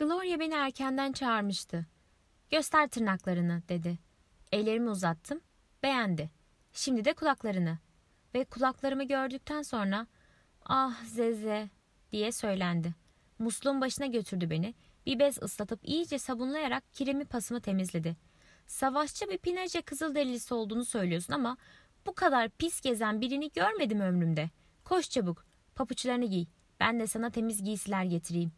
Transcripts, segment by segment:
Gloria beni erkenden çağırmıştı. Göster tırnaklarını dedi. Ellerimi uzattım. Beğendi. Şimdi de kulaklarını. Ve kulaklarımı gördükten sonra ah Zeze diye söylendi. Musluğun başına götürdü beni. Bir bez ıslatıp iyice sabunlayarak kiremi pasımı temizledi. Savaşçı bir pinaje kızıl delisi olduğunu söylüyorsun ama bu kadar pis gezen birini görmedim ömrümde. Koş çabuk. Papuçlarını giy. Ben de sana temiz giysiler getireyim.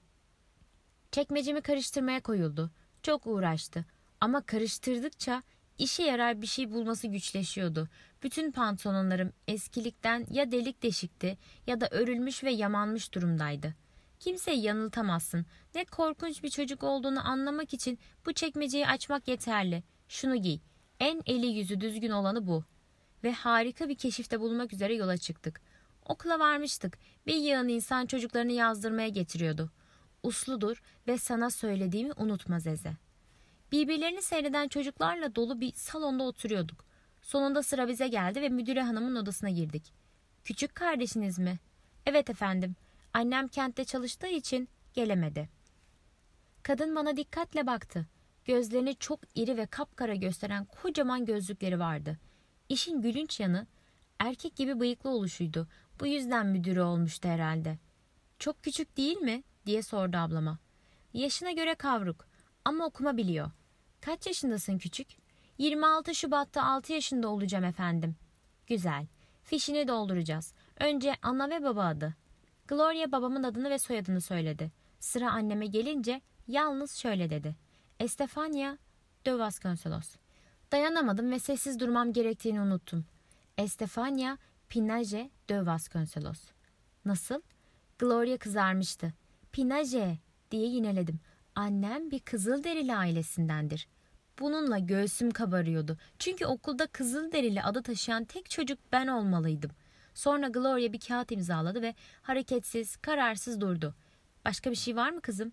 Çekmecemi karıştırmaya koyuldu. Çok uğraştı. Ama karıştırdıkça işe yarar bir şey bulması güçleşiyordu. Bütün pantolonlarım eskilikten ya delik deşikti ya da örülmüş ve yamanmış durumdaydı. Kimseyi yanıltamazsın. Ne korkunç bir çocuk olduğunu anlamak için bu çekmeceyi açmak yeterli. Şunu giy. En eli yüzü düzgün olanı bu. Ve harika bir keşifte bulmak üzere yola çıktık. Okula varmıştık. Bir yığın insan çocuklarını yazdırmaya getiriyordu. Usludur ve sana söylediğimi unutma Zeze. Birbirlerini seyreden çocuklarla dolu bir salonda oturuyorduk. Sonunda sıra bize geldi ve müdüre hanımın odasına girdik. Küçük kardeşiniz mi? Evet efendim. Annem kentte çalıştığı için gelemedi. Kadın bana dikkatle baktı. Gözlerini çok iri ve kapkara gösteren kocaman gözlükleri vardı. İşin gülünç yanı erkek gibi bıyıklı oluşuydu. Bu yüzden müdürü olmuştu herhalde. Çok küçük değil mi? Diye sordu ablama. Yaşına göre kavruk ama okuma biliyor. Kaç yaşındasın küçük? 26 Şubat'ta 6 yaşında olacağım efendim. Güzel. Fişini dolduracağız. Önce ana ve baba adı. Gloria babamın adını ve soyadını söyledi. Sıra anneme gelince yalnız şöyle dedi. Estefania de Vasconcelos. Dayanamadım ve sessiz durmam gerektiğini unuttum. Estefania Pinaje de Vasconcelos. Nasıl? Gloria kızarmıştı. Pinaje diye yineledim. Annem bir kızıl derili ailesindendir. Bununla göğsüm kabarıyordu. Çünkü okulda kızıl derili adı taşıyan tek çocuk ben olmalıydım. Sonra Gloria bir kağıt imzaladı ve hareketsiz, kararsız durdu. Başka bir şey var mı kızım?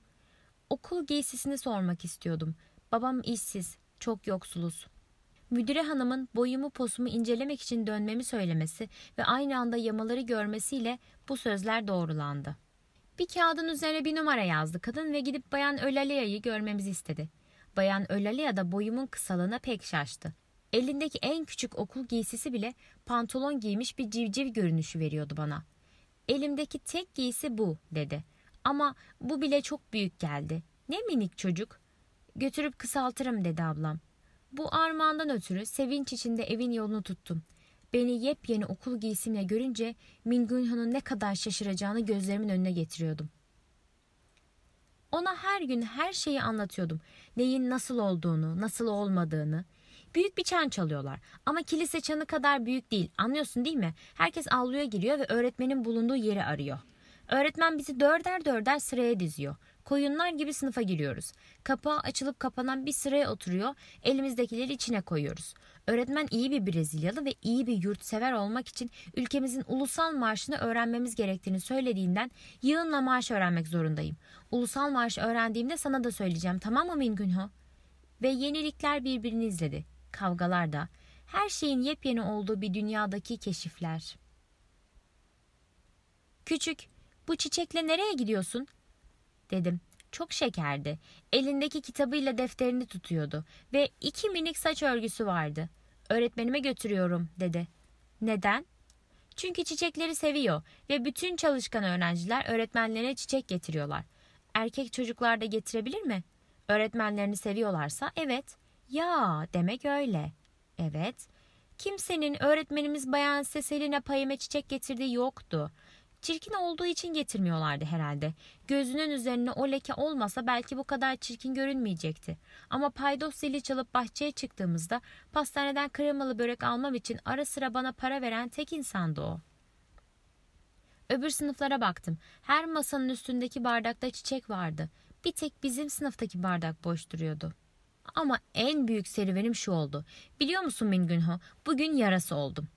Okul giysisini sormak istiyordum. Babam işsiz, çok yoksuluz. Müdüre hanımın boyumu posumu incelemek için dönmemi söylemesi ve aynı anda yamaları görmesiyle bu sözler doğrulandı. Bir kağıdın üzerine bir numara yazdı kadın ve gidip Bayan Ölalia'yı görmemizi istedi. Bayan Ölalia da boyumun kısalığına pek şaştı. Elindeki en küçük okul giysisi bile pantolon giymiş bir civciv görünüşü veriyordu bana. Elimdeki tek giysi bu dedi. Ama bu bile çok büyük geldi. Ne minik çocuk. Götürüp kısaltırım dedi ablam. Bu armağandan ötürü sevinç içinde evin yolunu tuttum. Beni yepyeni okul giysimle görünce Mingunho'nun ne kadar şaşıracağını gözlerimin önüne getiriyordum. Ona her gün her şeyi anlatıyordum. Neyin nasıl olduğunu, nasıl olmadığını. Büyük bir çan çalıyorlar ama kilise çanı kadar büyük değil. Anlıyorsun değil mi? Herkes avluya giriyor ve öğretmenin bulunduğu yeri arıyor. Öğretmen bizi dörder dörder sıraya diziyor. Koyunlar gibi sınıfa giriyoruz. Kapağı açılıp kapanan bir sıraya oturuyor. Elimizdekileri içine koyuyoruz. Öğretmen iyi bir Brezilyalı ve iyi bir yurtsever olmak için ülkemizin ulusal marşını öğrenmemiz gerektiğini söylediğinden yığınla marş öğrenmek zorundayım. Ulusal marş öğrendiğimde sana da söyleyeceğim tamam mı Mingünho? Ve yenilikler birbirini izledi. Kavgalar da. Her şeyin yepyeni olduğu bir dünyadaki keşifler. Küçük, bu çiçekle nereye gidiyorsun? Dedim. Çok şekerdi. Elindeki kitabıyla defterini tutuyordu ve iki minik saç örgüsü vardı. Öğretmenime götürüyorum dedi. Neden? Çünkü çiçekleri seviyor ve bütün çalışkan öğrenciler öğretmenlerine çiçek getiriyorlar. Erkek çocuklar da getirebilir mi? Öğretmenlerini seviyorlarsa evet. Ya demek öyle. Evet. Kimsenin öğretmenimiz Bayan Seseline payıma çiçek getirdiği yoktu. Çirkin olduğu için getirmiyorlardı herhalde. Gözünün üzerine o leke olmasa belki bu kadar çirkin görünmeyecekti. Ama paydos zili çalıp bahçeye çıktığımızda pastaneden kremalı börek almam için ara sıra bana para veren tek insandı o. Öbür sınıflara baktım. Her masanın üstündeki bardakta çiçek vardı. Bir tek bizim sınıftaki bardak boş duruyordu. Ama en büyük serüvenim şu oldu. Biliyor musun Mingünho? Bugün yarası oldum.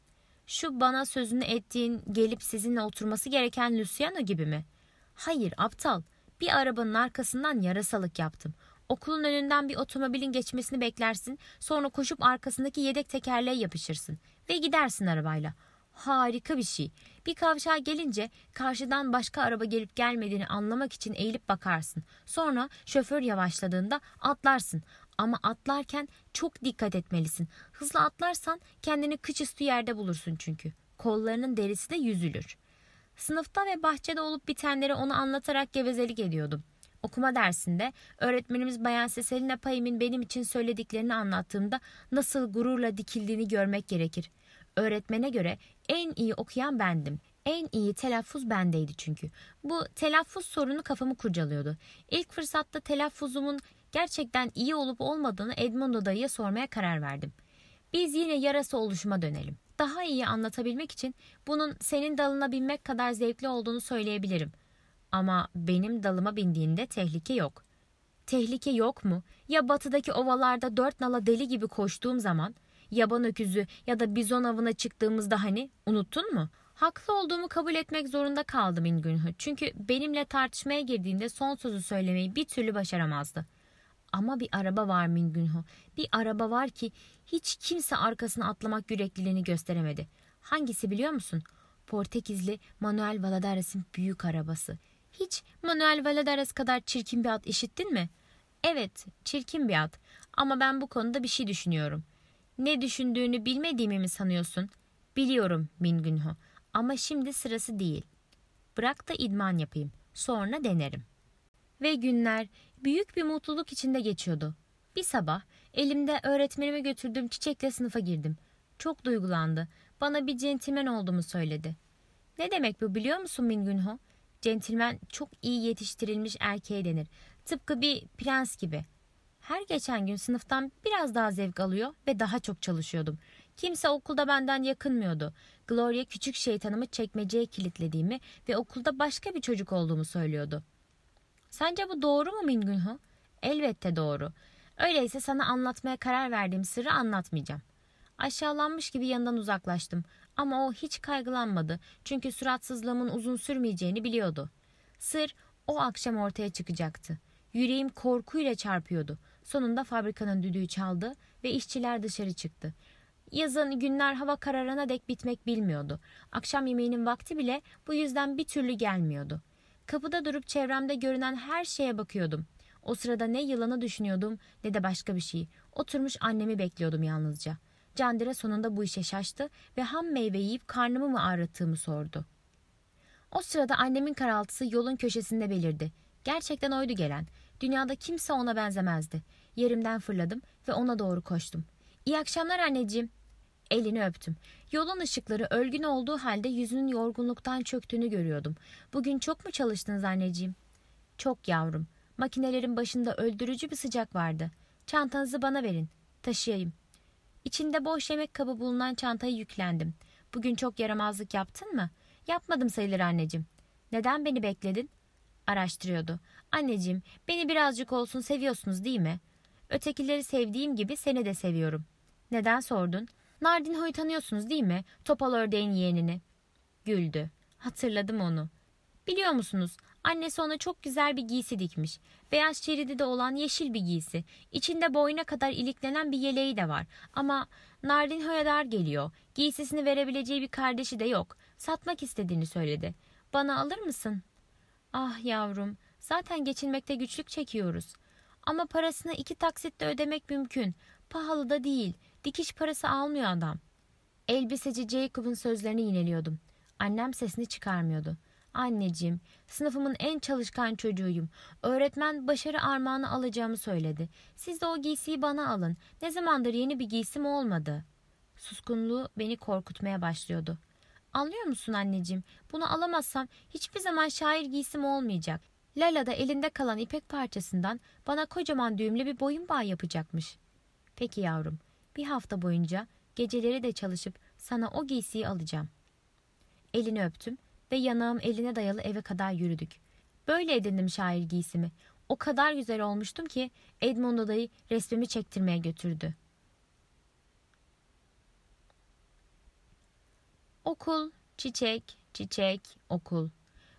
Şu bana sözünü ettiğin gelip sizinle oturması gereken Luciano gibi mi? Hayır aptal. Bir arabanın arkasından yarasalık yaptım. Okulun önünden bir otomobilin geçmesini beklersin. Sonra koşup arkasındaki yedek tekerleğe yapışırsın. Ve gidersin arabayla. Harika bir şey. Bir kavşağa gelince karşıdan başka araba gelip gelmediğini anlamak için eğilip bakarsın. Sonra şoför yavaşladığında atlarsın. Ama atlarken çok dikkat etmelisin. Hızlı atlarsan kendini kıçüstü yerde bulursun çünkü. Kollarının derisi de yüzülür. Sınıfta ve bahçede olup bitenleri ona anlatarak gevezelik ediyordum. Okuma dersinde öğretmenimiz Bayan Seseline Payim'in benim için söylediklerini anlattığımda nasıl gururla dikildiğini görmek gerekir. Öğretmene göre en iyi okuyan bendim. En iyi telaffuz bendeydi çünkü. Bu telaffuz sorunu kafamı kurcalıyordu. İlk fırsatta telaffuzumun gerçekten iyi olup olmadığını Edmundo dayıya sormaya karar verdim. Biz yine yarası oluşuma dönelim. Daha iyi anlatabilmek için bunun senin dalına binmek kadar zevkli olduğunu söyleyebilirim. Ama benim dalıma bindiğinde tehlike yok. Tehlike yok mu? Ya batıdaki ovalarda dört nala deli gibi koştuğum zaman, yaban öküzü ya da bizon avına çıktığımızda hani unuttun mu? Haklı olduğumu kabul etmek zorunda kaldım İngünhü. Çünkü benimle tartışmaya girdiğinde son sözü söylemeyi bir türlü başaramazdı. Ama bir araba var Mingünho. Bir araba var ki hiç kimse arkasına atlamak yürekliliğini gösteremedi. Hangisi biliyor musun? Portekizli Manuel Valadares'in büyük arabası. Hiç Manuel Valadares kadar çirkin bir at işittin mi? Evet, çirkin bir at. Ama ben bu konuda bir şey düşünüyorum. Ne düşündüğünü bilmediğimi mi sanıyorsun? Biliyorum Mingünho. Ama şimdi sırası değil. Bırak da idman yapayım. Sonra denerim. Ve günler büyük bir mutluluk içinde geçiyordu. Bir sabah elimde öğretmenime götürdüğüm çiçekle sınıfa girdim. Çok duygulandı. Bana bir centilmen olduğumu söyledi. Ne demek bu biliyor musun Mingünho? Centilmen çok iyi yetiştirilmiş erkeğe denir. Tıpkı bir prens gibi. Her geçen gün sınıftan biraz daha zevk alıyor ve daha çok çalışıyordum. Kimse okulda benden yakınmıyordu. Gloria küçük şeytanımı çekmeceye kilitlediğimi ve okulda başka bir çocuk olduğumu söylüyordu. Sence bu doğru mu Mingünho? Elbette doğru. Öyleyse sana anlatmaya karar verdiğim sırrı anlatmayacağım. Aşağılanmış gibi yanından uzaklaştım. Ama o hiç kaygılanmadı. Çünkü suratsızlığımın uzun sürmeyeceğini biliyordu. Sır o akşam ortaya çıkacaktı. Yüreğim korkuyla çarpıyordu. Sonunda fabrikanın düdüğü çaldı ve işçiler dışarı çıktı. Yazın günler hava kararına dek bitmek bilmiyordu. Akşam yemeğinin vakti bile bu yüzden bir türlü gelmiyordu. Kapıda durup çevremde görünen her şeye bakıyordum. O sırada ne yılanı düşünüyordum ne de başka bir şey. Oturmuş annemi bekliyordum yalnızca. Candire sonunda bu işe şaştı ve ham meyve yiyip karnımı mı ağrıttığımı sordu. O sırada annemin karaltısı yolun köşesinde belirdi. Gerçekten oydu gelen. Dünyada kimse ona benzemezdi. Yerimden fırladım ve ona doğru koştum. İyi akşamlar anneciğim. Elini öptüm. Yolun ışıkları ölgün olduğu halde yüzünün yorgunluktan çöktüğünü görüyordum. Bugün çok mu çalıştınız anneciğim? Çok yavrum. Makinelerin başında öldürücü bir sıcak vardı. Çantanızı bana verin. Taşıyayım. İçinde boş yemek kabı bulunan çantayı yüklendim. Bugün çok yaramazlık yaptın mı? Yapmadım sayılır anneciğim. Neden beni bekledin? Araştırıyordu. Anneciğim, beni birazcık olsun seviyorsunuz değil mi? Ötekileri sevdiğim gibi seni de seviyorum. Neden sordun? Nardinho'yu tanıyorsunuz değil mi? Topal ördeğin yeğenini. Güldü. Hatırladım onu. Biliyor musunuz? Annesi ona çok güzel bir giysi dikmiş. Beyaz çeridi de olan yeşil bir giysi. İçinde boyuna kadar iliklenen bir yeleği de var. Ama Nardinho'ya dar geliyor. Giysisini verebileceği bir kardeşi de yok. Satmak istediğini söyledi. Bana alır mısın? Ah yavrum, zaten geçinmekte güçlük çekiyoruz. Ama parasını iki taksitle ödemek mümkün. Pahalı da değil. Dikiş parası almıyor adam. Elbiseci Jacob'un sözlerini yineliyordum. Annem sesini çıkarmıyordu. Anneciğim, sınıfımın en çalışkan çocuğuyum. Öğretmen başarı armağanı alacağımı söyledi. Siz de o giysiyi bana alın. Ne zamandır yeni bir giysim olmadı. Suskunluğu beni korkutmaya başlıyordu. Anlıyor musun anneciğim? Bunu alamazsam hiçbir zaman şair giysim olmayacak. Lala da elinde kalan ipek parçasından bana kocaman düğümlü bir boyun bağ yapacakmış. Peki yavrum, bir hafta boyunca geceleri de çalışıp sana o giysiyi alacağım. Elini öptüm ve yanağım eline dayalı eve kadar yürüdük. Böyle edindim şair giysimi. O kadar güzel olmuştum ki Edmond dayı resmimi çektirmeye götürdü. Okul, çiçek, çiçek, okul.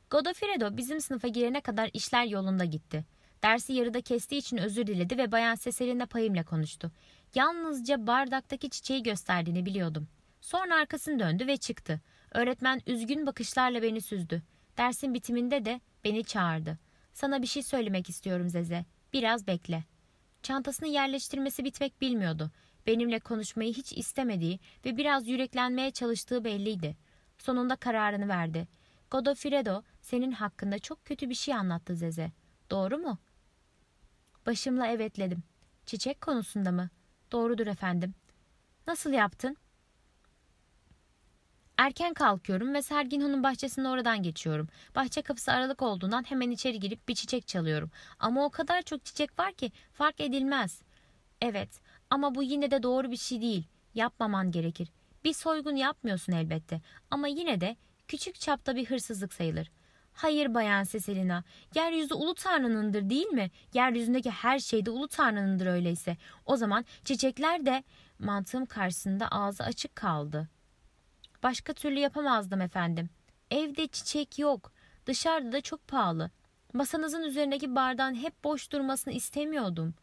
Godofredo bizim sınıfa girene kadar işler yolunda gitti. Dersi yarıda kestiği için özür diledi ve Bayan Seselin'le payımla konuştu. Yalnızca bardaktaki çiçeği gösterdiğini biliyordum. Sonra arkasını döndü ve çıktı. Öğretmen üzgün bakışlarla beni süzdü. Dersin bitiminde de beni çağırdı. Sana bir şey söylemek istiyorum Zeze. Biraz bekle. Çantasını yerleştirmesi bitmek bilmiyordu. Benimle konuşmayı hiç istemediği ve biraz yüreklenmeye çalıştığı belliydi. Sonunda kararını verdi. Godofredo senin hakkında çok kötü bir şey anlattı Zeze. Doğru mu? Başımla evetledim. Çiçek konusunda mı? Doğrudur efendim. Nasıl yaptın? Erken kalkıyorum ve Serginho'nun bahçesinin oradan geçiyorum. Bahçe kapısı aralık olduğundan hemen içeri girip bir çiçek çalıyorum. Ama o kadar çok çiçek var ki fark edilmez. Evet ama bu yine de doğru bir şey değil. Yapmaman gerekir. Bir soygun yapmıyorsun elbette. Ama yine de küçük çapta bir hırsızlık sayılır. Hayır Bayan Seselina, yeryüzü ulu tanrınındır değil mi? Yeryüzündeki her şey de ulu tanrınındır öyleyse. O zaman çiçekler de mantığım karşısında ağzı açık kaldı. Başka türlü yapamazdım efendim. Evde çiçek yok. Dışarıda da çok pahalı. Masanızın üzerindeki bardağın hep boş durmasını istemiyordum.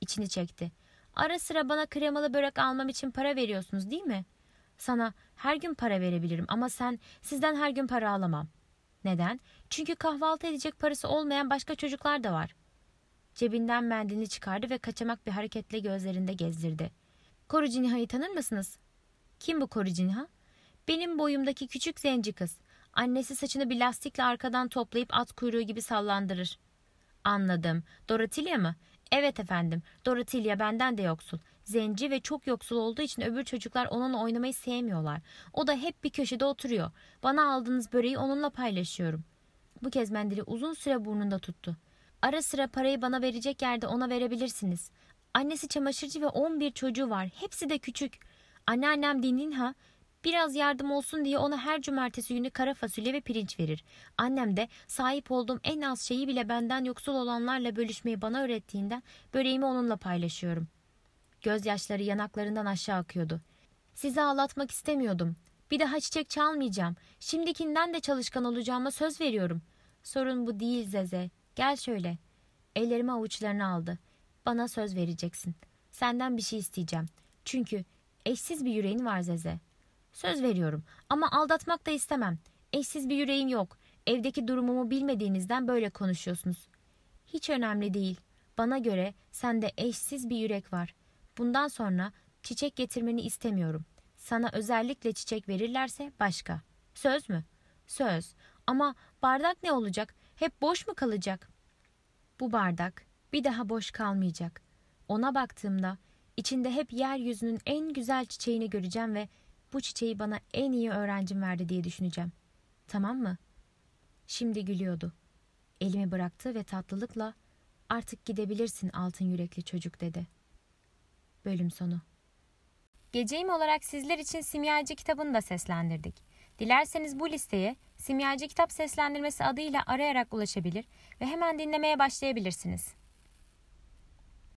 İçini çekti. Ara sıra bana kremalı börek almam için para veriyorsunuz değil mi? Sana her gün para verebilirim ama sen sizden her gün para alamam. Neden? Çünkü kahvaltı edecek parası olmayan başka çocuklar da var. Cebinden mendilini çıkardı ve kaçamak bir hareketle gözlerinde gezdirdi. Niha'yı tanır mısınız? Kim bu Niha? Benim boyumdaki küçük zenci kız. Annesi saçını bir lastikle arkadan toplayıp at kuyruğu gibi sallandırır. Anladım. Dorotilya mı? Evet efendim. Dorotilya benden de yoksul. Zenci ve çok yoksul olduğu için öbür çocuklar onunla oynamayı sevmiyorlar. O da hep bir köşede oturuyor. Bana aldığınız böreği onunla paylaşıyorum. Bu kez mendili uzun süre burnunda tuttu. Ara sıra parayı bana verecek yerde ona verebilirsiniz. Annesi çamaşırcı ve 11 çocuğu var. Hepsi de küçük. Anneannem Dindinha Biraz yardım olsun diye ona her cumartesi günü kara fasulye ve pirinç verir. Annem de sahip olduğum en az şeyi bile benden yoksul olanlarla bölüşmeyi bana öğrettiğinden böreğimi onunla paylaşıyorum. Gözyaşları yanaklarından aşağı akıyordu. Sizi ağlatmak istemiyordum. Bir daha çiçek çalmayacağım. Şimdikinden de çalışkan olacağıma söz veriyorum. Sorun bu değil Zeze. Gel şöyle. Ellerimi avuçlarına aldı. Bana söz vereceksin. Senden bir şey isteyeceğim. Çünkü eşsiz bir yüreğin var Zeze. Söz veriyorum ama aldatmak da istemem. Eşsiz bir yüreğim yok. Evdeki durumumu bilmediğinizden böyle konuşuyorsunuz. Hiç önemli değil. Bana göre sende eşsiz bir yürek var. Bundan sonra çiçek getirmeni istemiyorum. Sana özellikle çiçek verirlerse başka. Söz mü? Söz. Ama bardak ne olacak? Hep boş mu kalacak? Bu bardak bir daha boş kalmayacak. Ona baktığımda içinde hep yeryüzünün en güzel çiçeğini göreceğim ve bu çiçeği bana en iyi öğrencim verdi diye düşüneceğim. Tamam mı? Şimdi gülüyordu. Elimi bıraktı ve tatlılıkla artık gidebilirsin altın yürekli çocuk dedi. Bölüm sonu. Geceyim olarak sizler için Simyacı kitabını da seslendirdik. Dilerseniz bu listeye Simyacı kitap seslendirmesi adıyla arayarak ulaşabilir ve hemen dinlemeye başlayabilirsiniz.